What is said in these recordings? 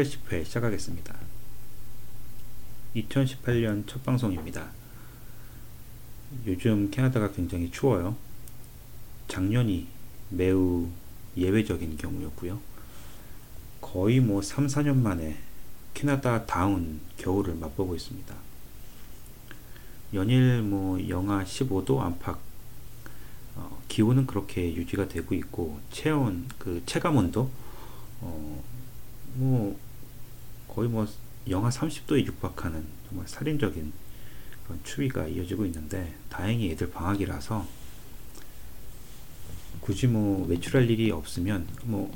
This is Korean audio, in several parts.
블루투스 80회 시작하겠습니다. 2018년 첫 방송입니다. 요즘 캐나다가 굉장히 추워요. 작년이 매우 예외적인 경우였고요. 거의 뭐 3, 4년 만에 캐나다 다운 겨울을 맛보고 있습니다. 연일 뭐 영하 15도 안팎 어, 기온은 그렇게 유지가 되고 있고 체온 그 체감 온도 어, 뭐 거의 뭐 영하 30도에 육박하는 정말 살인적인 그런 추위가 이어지고 있는데 다행히 애들 방학이라서 굳이 뭐 외출할 일이 없으면 뭐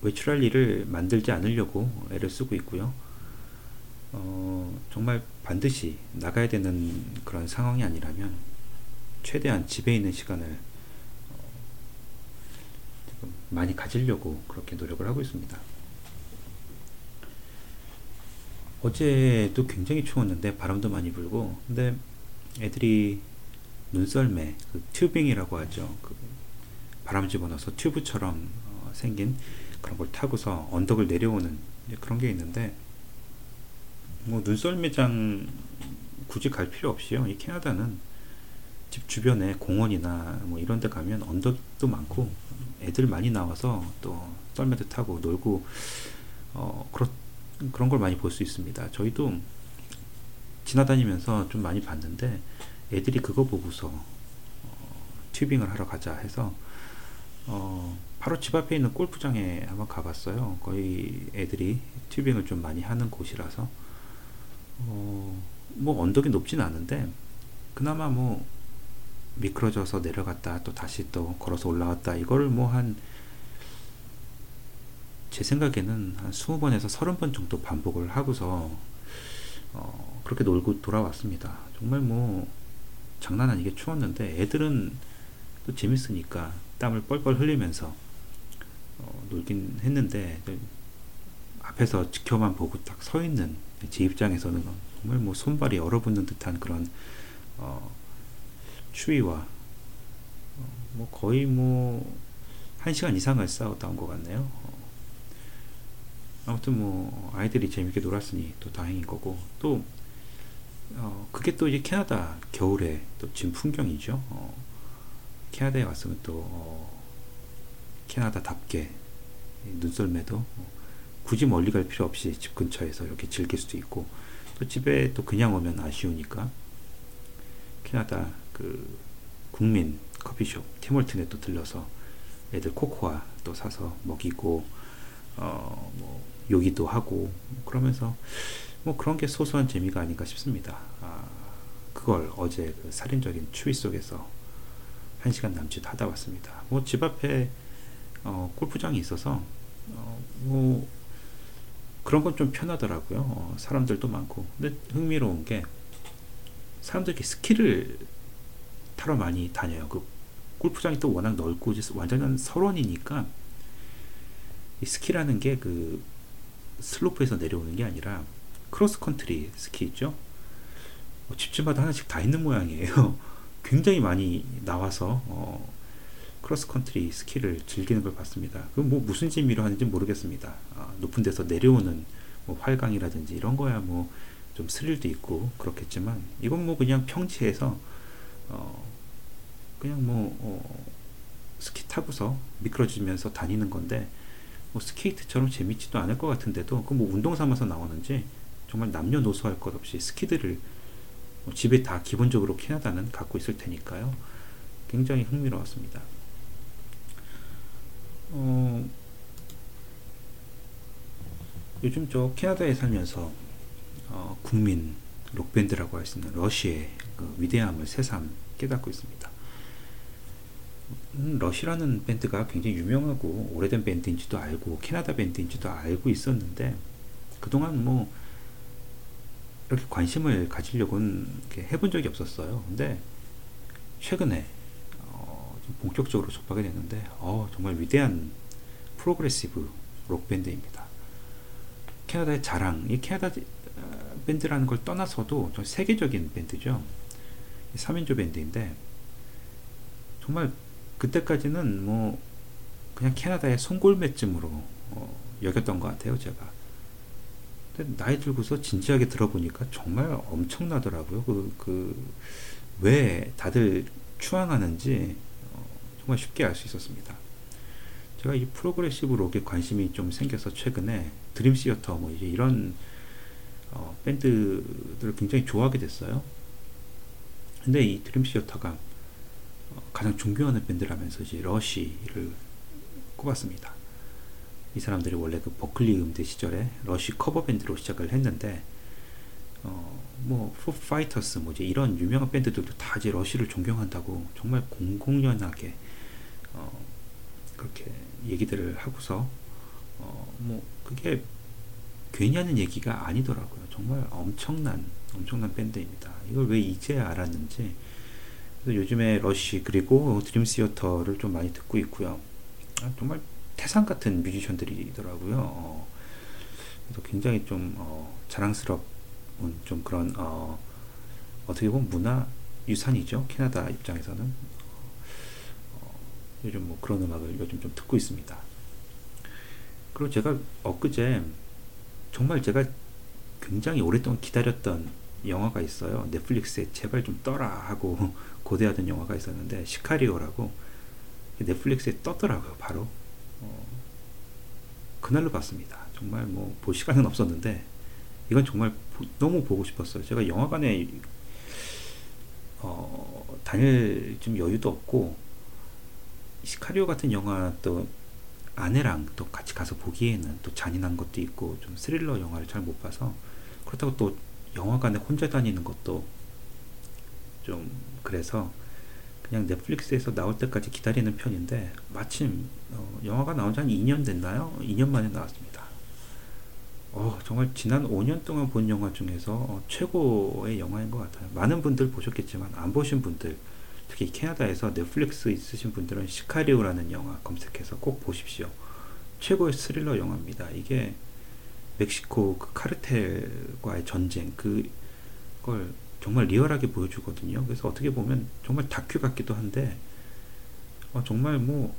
외출할 일을 만들지 않으려고 애를 쓰고 있고요. 어, 정말 반드시 나가야 되는 그런 상황이 아니라면 최대한 집에 있는 시간을 어, 많이 가지려고 그렇게 노력을 하고 있습니다. 어제도 굉장히 추웠는데 바람도 많이 불고 근데 애들이 눈썰매 그 튜빙이라고 하죠. 그 바람 집어넣어서 튜브처럼 어, 생긴 그런 걸 타고서 언덕을 내려오는 그런 게 있는데 뭐 눈썰매장 굳이 갈 필요 없이요. 이 캐나다는 집 주변에 공원이나 뭐 이런 데 가면 언덕도 많고 애들 많이 나와서 또 썰매도 타고 놀고 어 그렇 그런 걸 많이 볼 수 있습니다. 저희도 지나다니면서 좀 많이 봤는데 애들이 그거 보고서 어, 튜빙을 하러 가자 해서 어, 바로 집 앞에 있는 골프장에 한번 가봤어요. 거의 애들이 튜빙을 좀 많이 하는 곳이라서 어, 뭐 언덕이 높진 않은데 그나마 뭐 미끄러져서 내려갔다 또 다시 또 걸어서 올라갔다 이거를 뭐 한 제 생각에는 한 20번에서 30번 정도 반복을 하고서 어, 그렇게 놀고 돌아왔습니다. 정말 뭐 장난 아니게 추웠는데 애들은 또 재밌으니까 땀을 뻘뻘 흘리면서 어, 놀긴 했는데 앞에서 지켜만 보고 딱 서 있는 제 입장에서는 정말 뭐 손발이 얼어붙는 듯한 그런 어, 추위와 어, 뭐 거의 뭐 한 시간 이상을 싸웠다 온것 같네요. 어, 아무튼 뭐 아이들이 재밌게 놀았으니 또 다행인 거고 또 어, 그게 또 이제 캐나다 겨울에 또 지금 풍경이죠. 어, 캐나다에 왔으면 또 어, 캐나다답게 눈썰매도 어, 굳이 멀리 갈 필요 없이 집 근처에서 이렇게 즐길 수도 있고 또 집에 또 그냥 오면 아쉬우니까 캐나다 그 국민 커피숍 티몰튼에 또 들러서 애들 코코아 또 사서 먹이고 어 뭐 요기도 하고 그러면서 뭐 그런 게 소소한 재미가 아닌가 싶습니다. 아, 그걸 어제 그 살인적인 추위 속에서 한 시간 남짓 하다 왔습니다. 뭐 집 앞에 어, 골프장이 있어서 어, 뭐 그런 건 좀 편하더라고요. 어, 사람들도 많고. 근데 흥미로운 게 사람들이 스키를 타러 많이 다녀요. 그 골프장이 또 워낙 넓고 완전한 설원이니까 이 스키라는 게 그 슬로프에서 내려오는 게 아니라 크로스컨트리 스키 있죠? 어, 집집마다 하나씩 다 있는 모양이에요. 굉장히 많이 나와서 어, 크로스컨트리 스키를 즐기는 걸 봤습니다. 그뭐 무슨 재미로 하는지 모르겠습니다. 아, 높은 데서 내려오는 뭐 활강이라든지 이런 거야 뭐 좀 스릴도 있고 그렇겠지만 이건 뭐 그냥 평지에서 어, 그냥 뭐 어, 스키 타고서 미끄러지면서 다니는 건데 뭐 스케이트처럼 재밌지도 않을 것 같은데도 그 뭐 운동 삼아서 나오는지 정말 남녀노소 할 것 없이 스키들을 뭐 집에 다 기본적으로 캐나다는 갖고 있을 테니까요. 굉장히 흥미로웠습니다. 어, 요즘 저 캐나다에 살면서 어, 국민 록밴드라고 할 수 있는 러시의 그 위대함을 새삼 깨닫고 있습니다. 음, 러시라는 밴드가 굉장히 유명하고 오래된 밴드인지도 알고 캐나다 밴드인지도 알고 있었는데 그동안 뭐 이렇게 관심을 가지려고는 해본 적이 없었어요. 근데 최근에 어, 좀 본격적으로 접하게 됐는데 어, 정말 위대한 프로그레시브 록 밴드입니다. 캐나다의 자랑, 이 캐나다 어, 밴드라는 걸 떠나서도 세계적인 밴드죠. 3인조 밴드인데 정말 그때까지는 뭐 그냥 캐나다의 송골매쯤으로 어, 여겼던 것 같아요 제가 근데 나이 들고서 진지하게 들어보니까 정말 엄청나더라고요. 그, 그, 왜 다들 추앙하는지 어, 정말 쉽게 알 수 있었습니다. 제가 이 프로그레시브 록에 관심이 좀 생겨서 최근에 드림 시어터 뭐 이제 이런 어, 밴드들을 굉장히 좋아하게 됐어요. 근데 이 드림 시어터가 어, 가장 존경하는 밴드라면서 이제 러시를 꼽았습니다. 이 사람들이 원래 그 버클리 음대 시절에 러시 커버 밴드로 시작을 했는데 어, 뭐 푸 파이터스 뭐 이제 이런 유명한 밴드들도 다 이제 러시를 존경한다고 정말 공공연하게 어, 그렇게 얘기들을 하고서 어, 뭐 그게 괜히 하는 얘기가 아니더라고요. 정말 엄청난 엄청난 밴드입니다. 이걸 왜 이제 알았는지 그래서 요즘에 러시 그리고 드림 시어터를 좀 많이 듣고 있고요. 아, 정말 태산 같은 뮤지션들이더라고요. 어, 그래서 굉장히 좀 어, 자랑스러운 좀 그런 어, 어떻게 보면 문화 유산이죠. 캐나다 입장에서는 어, 요즘 뭐 그런 음악을 요즘 좀 듣고 있습니다. 그리고 제가 엊그제 정말 제가 굉장히 오랫동안 기다렸던 영화가 있어요. 넷플릭스에 제발 좀 떠라 하고 고대하던 영화가 있었는데 시카리오라고 넷플릭스에 떴더라고요. 바로 어, 그날로 봤습니다. 정말 뭐 볼 시간은 없었는데 이건 정말 보, 너무 보고 싶었어요. 제가 영화관에 어, 다닐 좀 여유도 없고 시카리오 같은 영화 또 아내랑 또 같이 가서 보기에는 또 잔인한 것도 있고 좀 스릴러 영화를 잘 못 봐서 그렇다고 또 영화관에 혼자 다니는 것도 좀 그래서 그냥 넷플릭스에서 나올 때까지 기다리는 편인데 마침 어, 영화가 나온 지 한 2년 됐나요? 2년 만에 나왔습니다. 어, 정말 지난 5년 동안 본 영화 중에서 어, 최고의 영화인 것 같아요. 많은 분들 보셨겠지만 안 보신 분들 특히 캐나다에서 넷플릭스 있으신 분들은 시카리오라는 영화 검색해서 꼭 보십시오. 최고의 스릴러 영화입니다. 이게 멕시코 그 카르텔과의 전쟁 그걸 정말 리얼하게 보여주거든요. 그래서 어떻게 보면 정말 다큐 같기도 한데 어, 정말 뭐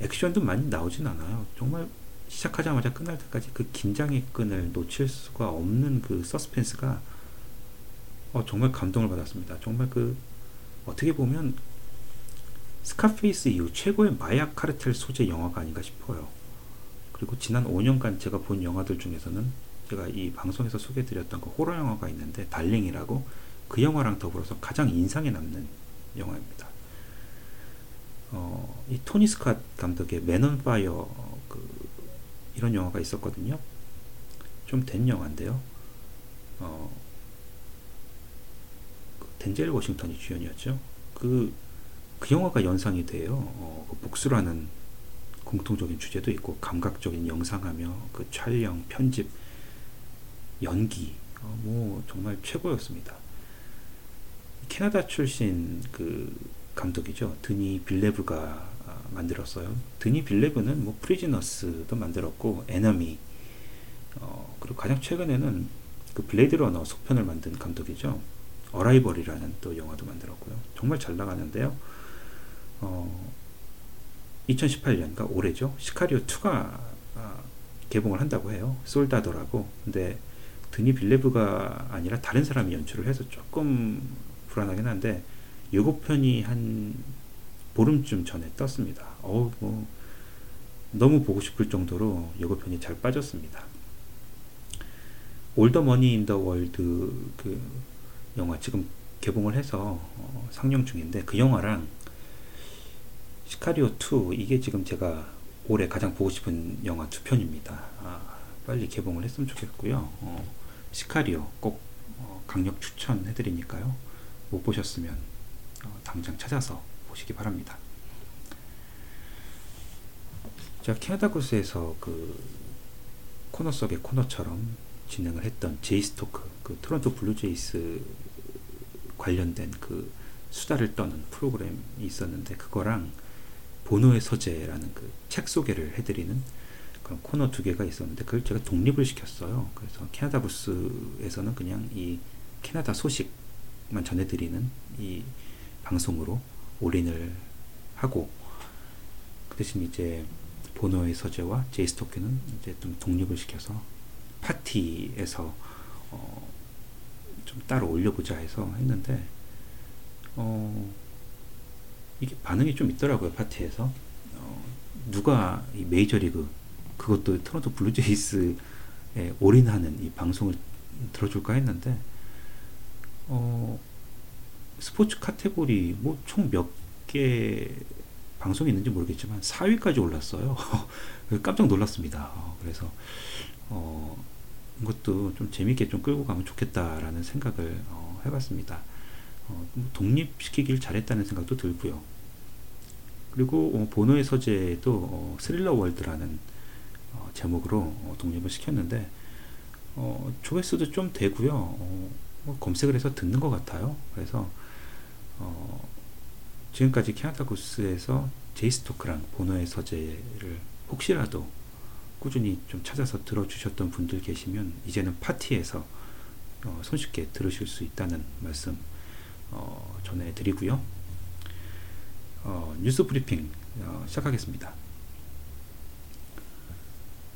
액션도 많이 나오진 않아요. 정말 시작하자마자 끝날 때까지 그 긴장의 끈을 놓칠 수가 없는 그 서스펜스가 어, 정말 감동을 받았습니다. 정말 그 어떻게 보면 스카페이스 이후 최고의 마약 카르텔 소재 영화가 아닌가 싶어요. 그리고 지난 5년간 제가 본 영화들 중에서는 제가 이 방송에서 소개해드렸던 그 호러 영화가 있는데 달링이라고 그 영화랑 더불어서 가장 인상에 남는 영화입니다. 어, 이 토니 스캇 감독의 Man on Fire 그 이런 영화가 있었거든요. 좀 된 영화인데요. 어, 그 덴젤 워싱턴이 주연이었죠. 그, 그 영화가 연상이 돼요. 어, 그 복수라는 공통적인 주제도 있고 감각적인 영상하며 그 촬영, 편집, 연기 어, 뭐 정말 최고였습니다. 캐나다 출신 그 감독이죠. 드니 빌레브가 아, 만들었어요. 드니 빌레브는 뭐 프리즈너스도 만들었고 에너미 어, 그리고 가장 최근에는 그 블레이드 러너 속편을 만든 감독이죠. 어라이벌이라는 또 영화도 만들었고요. 정말 잘 나가는데요. 어, 2018년, 그러니까 올해죠. 시카리오 2가 아, 개봉을 한다고 해요. 솔다도라고. 근데 드니 빌레브가 아니라 다른 사람이 연출을 해서 조금 불안하긴 한데 예고편이 한 보름쯤 전에 떴습니다. 어우 뭐 너무 보고 싶을 정도로 예고편이 잘 빠졌습니다. All the Money in the World 그 영화 지금 개봉을 해서 어, 상영 중인데 그 영화랑 시카리오 2 이게 지금 제가 올해 가장 보고 싶은 영화 두 편입니다. 아, 빨리 개봉을 했으면 좋겠고요. 어, 시카리오 꼭 어, 강력 추천해드리니까요. 못 보셨으면 어, 당장 찾아서 보시기 바랍니다. 제가 캐나다 구스에서 그 코너 속의 코너처럼 진행을 했던 제이스토크, 그 토론토 블루제이스 관련된 그 수다를 떠는 프로그램이 있었는데 그거랑 보노의 서재라는 그 책 소개를 해드리는 그런 코너 두 개가 있었는데 그걸 제가 독립을 시켰어요. 그래서 캐나다 구스에서는 그냥 이 캐나다 소식 만 전해드리는 이 방송으로 올인을 하고 그 대신 이제 보노의 서재와 제이스토크는 이제 좀 독립을 시켜서 팟티에서 어, 좀 따로 올려보자 해서 했는데 어, 이게 반응이 좀 있더라고요 팟티에서. 어, 누가 이 메이저리그 그것도 토론토 블루제이스에 올인하는 이 방송을 들어줄까 했는데 어, 스포츠 카테고리 뭐 총 몇 개 방송이 있는지 모르겠지만 4위까지 올랐어요. 깜짝 놀랐습니다. 어, 그래서 어, 이것도 좀 재밌게 좀 끌고 가면 좋겠다라는 생각을 어, 해봤습니다. 어, 뭐 독립시키길 잘했다는 생각도 들고요. 그리고 어, 보노의 서재도 어, 스릴러 월드라는 어, 제목으로 어, 독립을 시켰는데 어, 조회수도 좀 되고요. 검색을 해서 듣는 것 같아요. 그래서 어, 지금까지 캐나다 구스에서 제이스토크랑 보노의 서재를 혹시라도 꾸준히 좀 찾아서 들어주셨던 분들 계시면 이제는 파티에서 어, 손쉽게 들으실 수 있다는 말씀 어, 전해드리고요. 어, 뉴스 브리핑 어, 시작하겠습니다.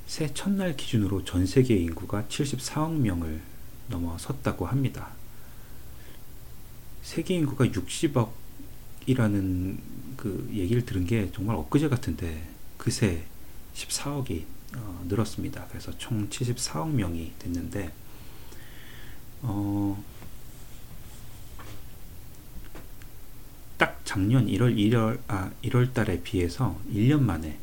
새 첫날 기준으로 전 세계 인구가 74억 명을 넘어섰다고 합니다. 세계 인구가 60억이라는 그 얘기를 들은 게 정말 엊그제 같은데 그새 14억이 어, 늘었습니다. 그래서 총 74억 명이 됐는데 어, 딱 작년 1월 1월 아 1월 달에 비해서 1년 만에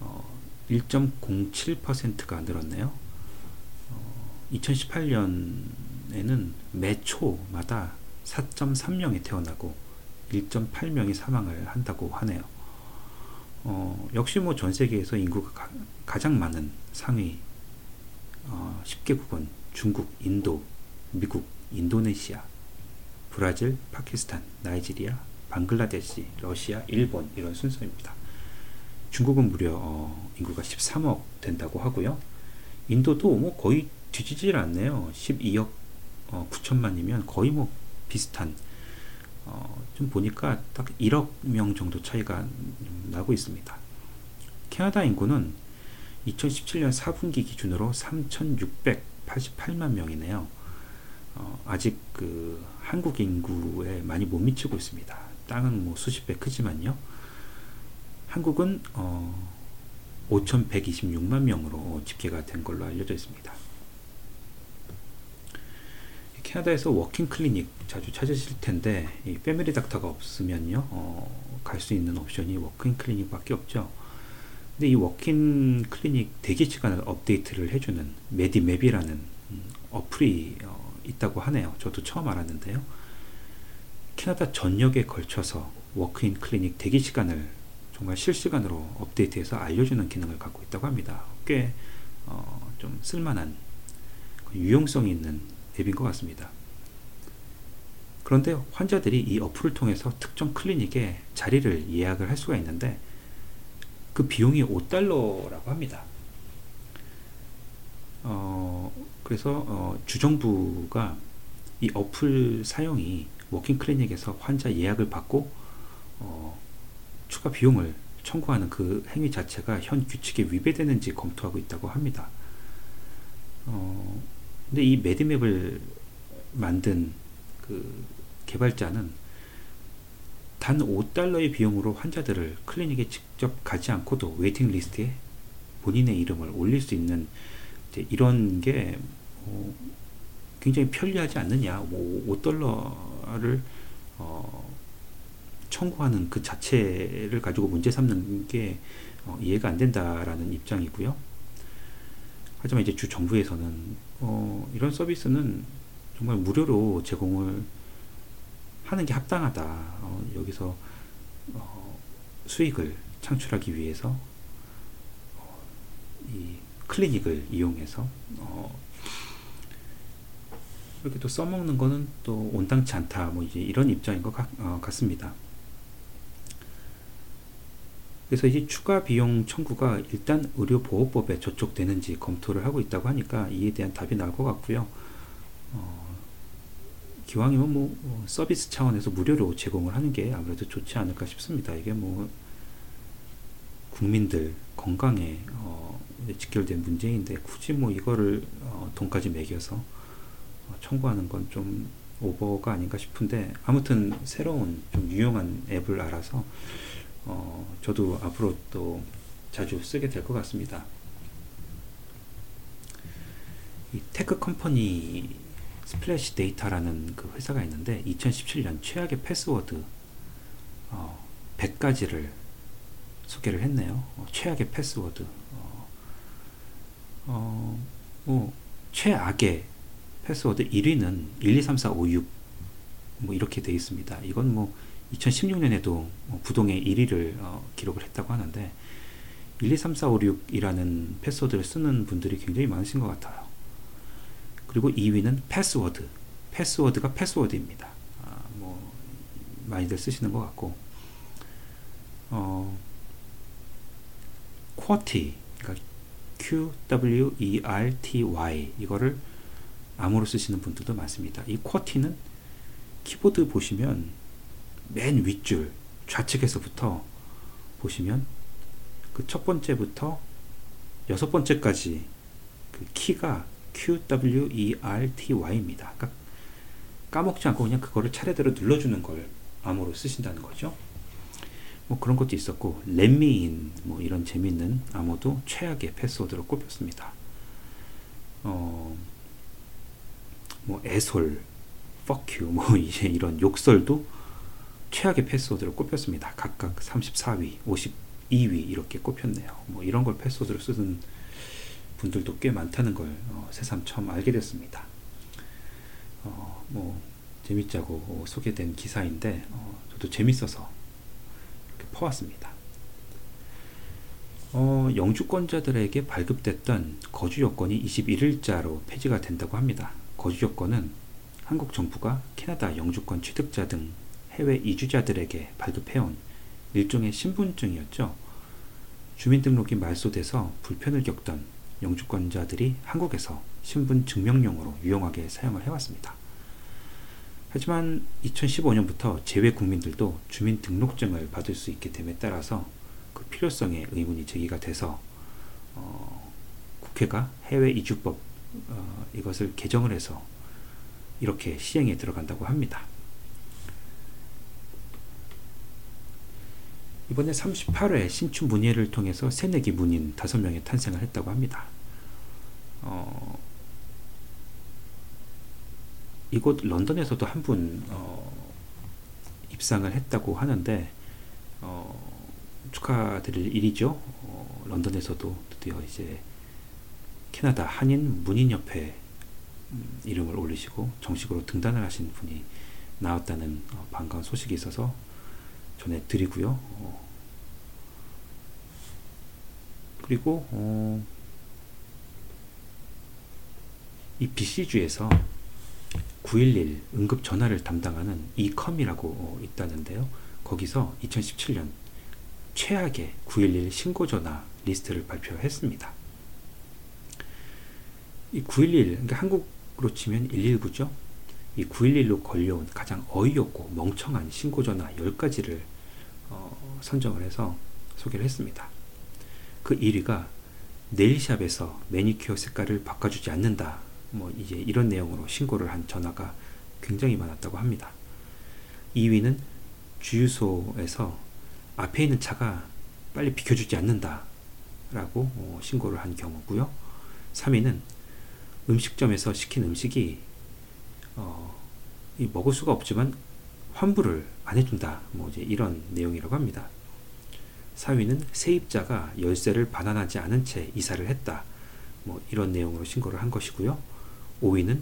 어, 1.07%가 늘었네요. 어, 2018년에는 매 초마다 4.3명이 태어나고 1.8명이 사망을 한다고 하네요. 어, 역시 뭐 전 세계에서 인구가 가, 장 많은 상위 어, 10개국은 중국, 인도, 미국, 인도네시아, 브라질, 파키스탄, 나이지리아, 방글라데시, 러시아, 일본 이런 순서입니다. 중국은 무려 어, 인구가 13억 된다고 하고요. 인도도 뭐 거의 뒤지질 않네요. 12억 어, 9천만이면 거의 뭐 비슷한 어, 좀 보니까 딱 1억 명 정도 차이가 나고 있습니다. 캐나다 인구는 2017년 4분기 기준으로 3,688만 명이네요. 어, 아직 그 한국 인구에 많이 못 미치고 있습니다. 땅은 뭐 수십 배 크지만요. 한국은 어, 5,126만 명으로 집계가 된 걸로 알려져 있습니다. 캐나다에서 walk-in clinic 자주 찾으실 텐데 이 family doctor가 없으면요 어, 갈 수 있는 옵션이 walk-in clinic밖에 없죠. 근데 이 walk-in clinic 대기 시간을 업데이트를 해주는 메디맵이라는 음, 어플이 어, 있다고 하네요. 저도 처음 알았는데요. 캐나다 전역에 걸쳐서 walk-in clinic 대기 시간을 정말 실시간으로 업데이트해서 알려주는 기능을 갖고 있다고 합니다. 꽤좀 어, 쓸만한 유용성이 있는 앱인 것 같습니다. 그런데 환자들이 이 어플을 통해서 특정 클리닉에 자리를 예약을 할 수가 있는데 그 비용이 5달러라고 합니다. 어, 그래서 어, 주정부가 이 어플 사용이 walk-in clinic에서 환자 예약을 받고 어, 추가 비용을 청구하는 그 행위 자체가 현 규칙에 위배되는지 검토하고 있다고 합니다. 어, 근데 이 메디맵을 만든 그 개발자는 단 5달러의 비용으로 환자들을 클리닉에 직접 가지 않고도 waiting list에 본인의 이름을 올릴 수 있는 이런 게 어, 굉장히 편리하지 않느냐. 뭐 5달러를 어, 청구하는 그 자체를 가지고 문제 삼는 게 어, 이해가 안 된다라는 입장이고요. 하지만 이제 주 정부에서는 어, 이런 서비스는 정말 무료로 제공을 하는 게 합당하다. 어, 여기서 어, 수익을 창출하기 위해서 어, 이 클리닉을 이용해서 어, 이렇게 또 써먹는 거는 또 온당치 않다. 뭐 이제 이런 입장인 것 같, 어, 같습니다. 그래서 이 추가 비용 청구가 일단 의료보호법에 저촉되는지 검토를 하고 있다고 하니까 이에 대한 답이 나올 것 같고요. 어, 기왕이면 뭐, 뭐 서비스 차원에서 무료로 제공을 하는 게 아무래도 좋지 않을까 싶습니다. 이게 뭐 국민들 건강에 어, 직결된 문제인데 굳이 뭐 이거를 어, 돈까지 매겨서 어, 청구하는 건 좀 오버가 아닌가 싶은데 아무튼 새로운 좀 유용한 앱을 알아서 어, 저도 앞으로 또 자주 쓰게 될 것 같습니다. 이 tech company 스플래시 데이터라는 그 회사가 있는데 2017년 최악의 패스워드 어, 100가지를 소개를 했네요. 어, 최악의 패스워드. 어, 어, 뭐 최악의 패스워드 1위는 123456 뭐 이렇게 돼 있습니다. 이건 뭐 2016년에도 뭐 부동의 1위를 어, 기록을 했다고 하는데 123456이라는 패스워드를 쓰는 분들이 굉장히 많으신 것 같아요. 그리고 2위는 패스워드. 패스워드가 패스워드입니다. 아, 뭐 많이들 쓰시는 것 같고 어, QWERTY 그러니까 Q W E R T Y 이거를 암호로 쓰시는 분들도 많습니다. 이 QWERTY는 키보드 보시면 맨 윗줄 좌측에서부터 보시면 그 첫 번째부터 여섯 번째까지 그 키가 QWERTY입니다. 그러니까 까먹지 않고 그냥 그거를 차례대로 눌러주는 걸 암호로 쓰신다는 거죠. 뭐 그런 것도 있었고 렛미인 뭐 이런 재밌는 암호도 최악의 패스워드로 꼽혔습니다. 어, 뭐 애솔, fuck you 뭐 이제 이런 욕설도 최악의 패스워드로 꼽혔습니다. 각각 34위, 52위 이렇게 꼽혔네요. 뭐 이런 걸 패스워드로 쓰는 분들도 꽤 많다는 걸 어, 새삼 처음 알게 됐습니다. 어, 뭐 재밌자고 소개된 기사인데 어, 저도 재밌어서 이렇게 퍼왔습니다. 어, 영주권자들에게 발급됐던 거주 요건이 21일자로 폐지가 된다고 합니다. 거주 요건은 한국 정부가 캐나다 영주권 취득자 등 해외 이주자들에게 발급해온 일종의 신분증이었죠. 주민등록이 말소돼서 불편을 겪던 영주권자들이 한국에서 신분 증명용으로 유용하게 사용을 해왔습니다. 하지만 2015년부터 재외 국민들도 주민등록증을 받을 수 있게 됨에 따라서 그 필요성에 의문이 제기가 돼서 어, 국회가 해외 이주법 어, 이것을 개정을 해서 이렇게 시행에 들어간다고 합니다. 이번에 38회 신춘 문예를 통해서 새내기 문인 5명이 탄생을 했다고 합니다. 어, 이곳 런던에서도 한분 어, 입상을 했다고 하는데 어, 축하드릴 일이죠. 어, 런던에서도 드디어 이제 캐나다 한인 문인협회 음, 이름을 올리시고 정식으로 등단을 하신 분이 나왔다는 어, 반가운 소식이 있어서 전해드리고요. 어, 그리고 어, 이 BC주에서 911 응급 전화를 담당하는 이컴이라고 어, 있다는데요. 거기서 2017년 최악의 911 신고 전화 리스트를 발표했습니다. 이 911, 그러니까 한국으로 치면 119죠. 이 911로 걸려온 가장 어이없고 멍청한 신고 전화 10가지를 어, 선정을 해서 소개를 했습니다. 그 1위가 네일샵에서 매니큐어 색깔을 바꿔주지 않는다. 뭐 이제 이런 내용으로 신고를 한 전화가 굉장히 많았다고 합니다. 2위는 주유소에서 앞에 있는 차가 빨리 비켜주지 않는다. 라고 어, 신고를 한 경우고요. 3위는 음식점에서 시킨 음식이 어, 먹을 수가 없지만 환불을 안 해준다. 뭐 이제 이런 내용이라고 합니다. 4위는 세입자가 열쇠를 반환하지 않은 채 이사를 했다. 뭐 이런 내용으로 신고를 한 것이고요. 5위는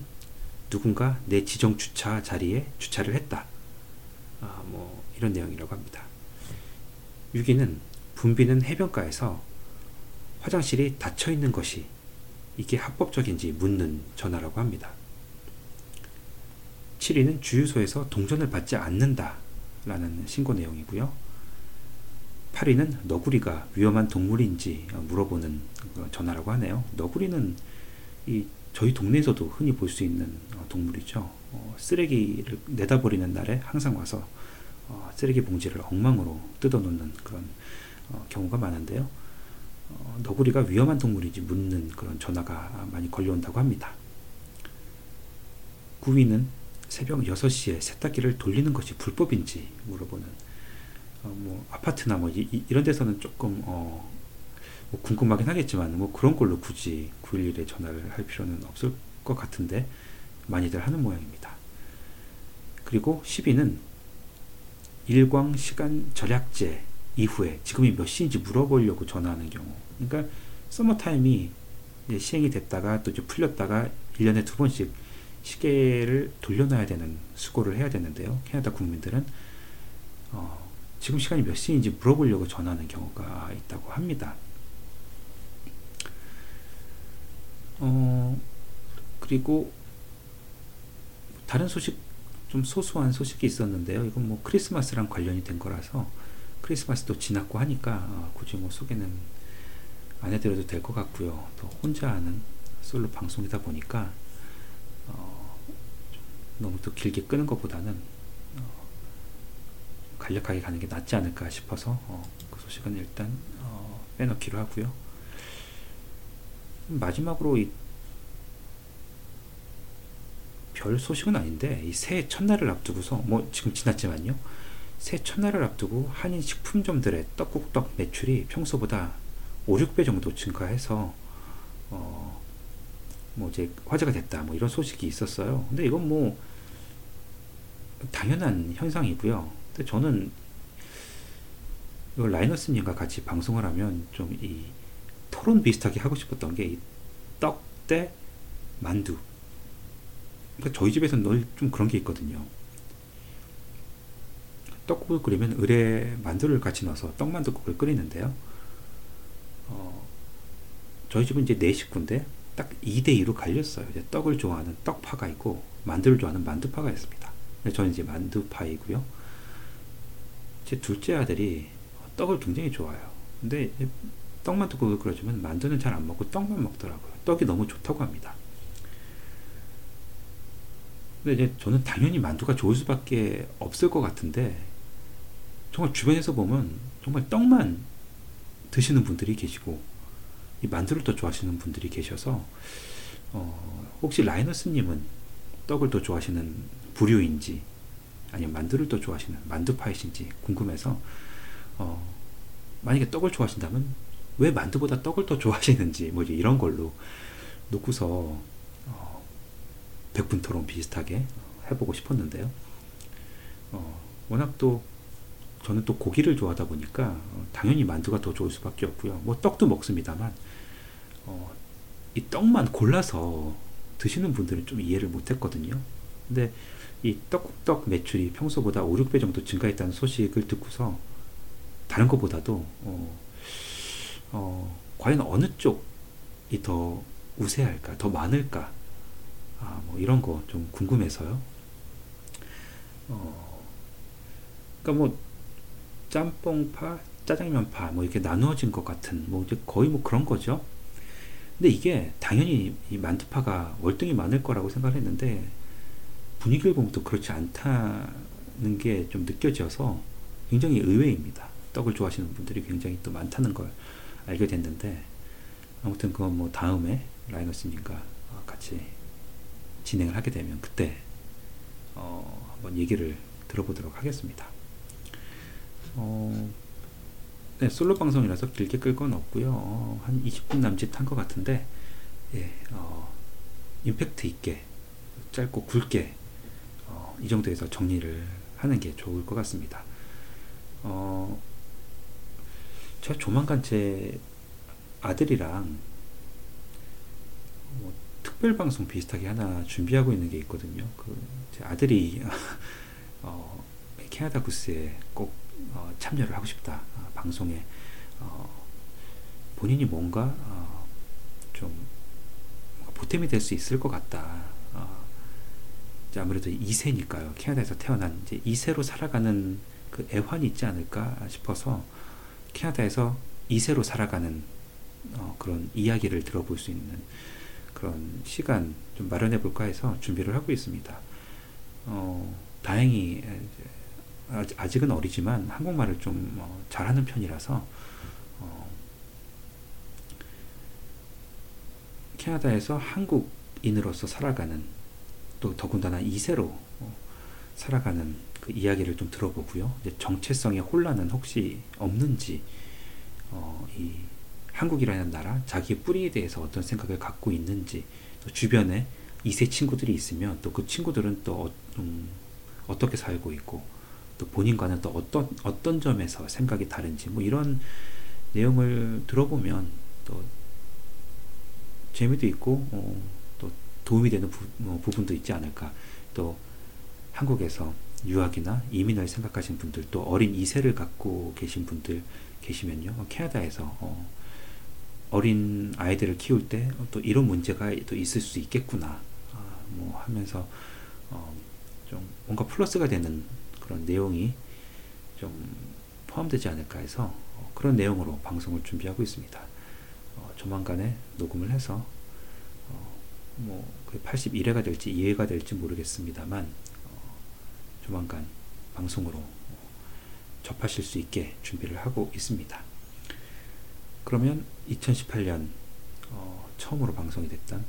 누군가 내 지정 주차 자리에 주차를 했다. 아, 뭐 이런 내용이라고 합니다. 6위는 붐비는 해변가에서 화장실이 닫혀 있는 것이 이게 합법적인지 묻는 전화라고 합니다. 7위는 주유소에서 동전을 받지 않는다 라는 신고 내용이고요. 8위는 너구리가 위험한 동물인지 물어보는 전화라고 하네요. 너구리는 이 저희 동네에서도 흔히 볼 수 있는 어, 동물이죠. 어, 쓰레기를 내다버리는 날에 항상 와서 어, 쓰레기 봉지를 엉망으로 뜯어놓는 그런 어, 경우가 많은데요. 어, 너구리가 위험한 동물인지 묻는 그런 전화가 많이 걸려온다고 합니다. 9위는 새벽 6시에 세탁기를 돌리는 것이 불법인지 물어보는 어, 뭐 아파트나 뭐 이, 런 데서는 조금 어, 뭐 궁금하긴 하겠지만 뭐 그런 걸로 굳이 911에 전화를 할 필요는 없을 것 같은데 많이들 하는 모양입니다. 그리고 10위는 일광 시간 절약제 이후에 지금이 몇 시인지 물어보려고 전화하는 경우. 그러니까 서머타임이 시행이 됐다가 또 이제 풀렸다가 1년에 두 번씩 시계를 돌려놔야 되는 수고를 해야 되는데요. 캐나다 국민들은 어, 지금 시간이 몇 시인지 물어보려고 전화하는 경우가 있다고 합니다. 어, 그리고 다른 소식 좀 소소한 소식이 있었는데요. 이건 뭐 크리스마스랑 관련이 된 거라서 크리스마스도 지났고 하니까 어, 굳이 뭐 소개는 안 해드려도 될 것 같고요. 또 혼자 하는 솔로 방송이다 보니까 어, 너무 또 길게 끄는 것보다는 어, 간략하게 가는 게 낫지 않을까 싶어서 어, 그 소식은 일단 어, 빼놓기로 하고요. 마지막으로 이 별 소식은 아닌데 이 새해 첫날을 앞두고서 뭐 지금 지났지만요. 새해 첫날을 앞두고 한인 식품점들의 떡국떡 매출이 평소보다 5, 6배 정도 증가해서 어, 뭐 이제 화제가 됐다 뭐 이런 소식이 있었어요. 근데 이건 뭐 당연한 현상이고요. 근데 저는 라이너스님과 같이 방송을 하면 좀 이 토론 비슷하게 하고 싶었던 게 떡 대 만두. 그러니까 저희 집에서는 늘 좀 그런 게 있거든요. 떡국을 끓이면 을에 만두를 같이 넣어서 떡만두국을 끓이는데요. 어, 저희 집은 이제 네 식구인데 딱 2대2로 갈렸어요. 이제 떡을 좋아하는 떡파가 있고 만두를 좋아하는 만두파가 있습니다. 저는 이제 만두파이고요. 제 둘째 아들이 떡을 굉장히 좋아해요. 근데 떡만두국을 끓여주면 만두는 잘 안 먹고 떡만 먹더라고요. 떡이 너무 좋다고 합니다. 근데 이제 저는 당연히 만두가 좋을 수밖에 없을 것 같은데 정말 주변에서 보면 정말 떡만 드시는 분들이 계시고 이 만두를 더 좋아하시는 분들이 계셔서 어, 혹시 라이너스님은 떡을 더 좋아하시는 부류인지 아니면 만두를 더 좋아하시는 만두파이신지 궁금해서 어, 만약에 떡을 좋아하신다면 왜 만두보다 떡을 더 좋아하시는지 뭐 이런 걸로 놓고서 어, 백분 토론 비슷하게 해보고 싶었는데요. 어, 워낙 또 저는 또 고기를 좋아하다 보니까 어, 당연히 만두가 더 좋을 수밖에 없고요. 뭐 떡도 먹습니다만 어, 이 떡만 골라서 드시는 분들은 좀 이해를 못했거든요. 근데 이 떡국떡 매출이 평소보다 5, 6배 정도 증가했다는 소식을 듣고서 다른 것보다도 어, 어, 과연 어느 쪽이 더 우세할까, 더 많을까, 아, 뭐 이런 거 좀 궁금해서요. 어, 그러니까 뭐 짬뽕파, 짜장면파 뭐 이렇게 나누어진 것 같은 뭐 이제 거의 뭐 그런 거죠. 근데 이게 당연히 이 만두파가 월등히 많을 거라고 생각을 했는데 분위기를 보면 또 그렇지 않다는 게 좀 느껴져서 굉장히 의외입니다. 떡을 좋아하시는 분들이 굉장히 또 많다는 걸 알게 됐는데 아무튼 그건 뭐 다음에 라이너스님과 같이 진행을 하게 되면 그때 어 한번 얘기를 들어보도록 하겠습니다. 어 네, 솔로 방송이라서 길게 끌 건 없고요. 어, 한 20분 남짓 한 것 같은데, 예, 어, 임팩트 있게, 짧고 굵게, 어, 이 정도에서 정리를 하는 게 좋을 것 같습니다. 어, 제가 조만간 제 아들이랑 뭐 특별 방송 비슷하게 하나 준비하고 있는 게 있거든요. 그 제 아들이 어, 캐나다 구스에 꼭 어, 참여를 하고 싶다. 어, 방송에 어, 본인이 뭔가 어, 좀 보탬이 될 수 있을 것 같다. 어, 아무래도 2세니까요. 캐나다에서 태어난 이제 2세로 살아가는 그 애환이 있지 않을까 싶어서 캐나다에서 2세로 살아가는 어, 그런 이야기를 들어볼 수 있는 그런 시간 좀 마련해 볼까 해서 준비를 하고 있습니다. 어, 다행히 아직은 어리지만 한국말을 좀 어, 잘하는 편이라서 어, 캐나다에서 한국인으로서 살아가는 또 더군다나 2세로 어, 살아가는 그 이야기를 좀 들어보고요. 이제 정체성의 혼란은 혹시 없는지 어, 이 한국이라는 나라 자기의 뿌리에 대해서 어떤 생각을 갖고 있는지 또 주변에 2세 친구들이 있으면 또 그 친구들은 또 어, 음, 어떻게 살고 있고 또 본인과는 또 어떤 어떤 점에서 생각이 다른지 뭐 이런 내용을 들어보면 또 재미도 있고 어, 또 도움이 되는 부, 뭐 부분도 있지 않을까. 또 한국에서 유학이나 이민을 생각하신 분들 또 어린 2세를 갖고 계신 분들 계시면요. 캐나다에서 어, 어린 아이들을 키울 때 또 이런 문제가 또 있을 수 있겠구나. 아, 뭐 하면서 어, 좀 뭔가 플러스가 되는 그런 내용이 좀 포함되지 않을까 해서 어, 그런 내용으로 방송을 준비하고 있습니다. 어, 조만간에 녹음을 해서 어, 뭐 81회가 될지 2회가 될지 모르겠습니다만 어, 조만간 방송으로 어, 접하실 수 있게 준비를 하고 있습니다. 그러면 2018년 어, 처음으로 방송이 됐던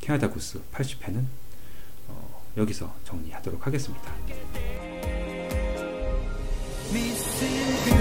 캐나다 구스 80회는 여기서 정리하도록 하겠습니다. me sinto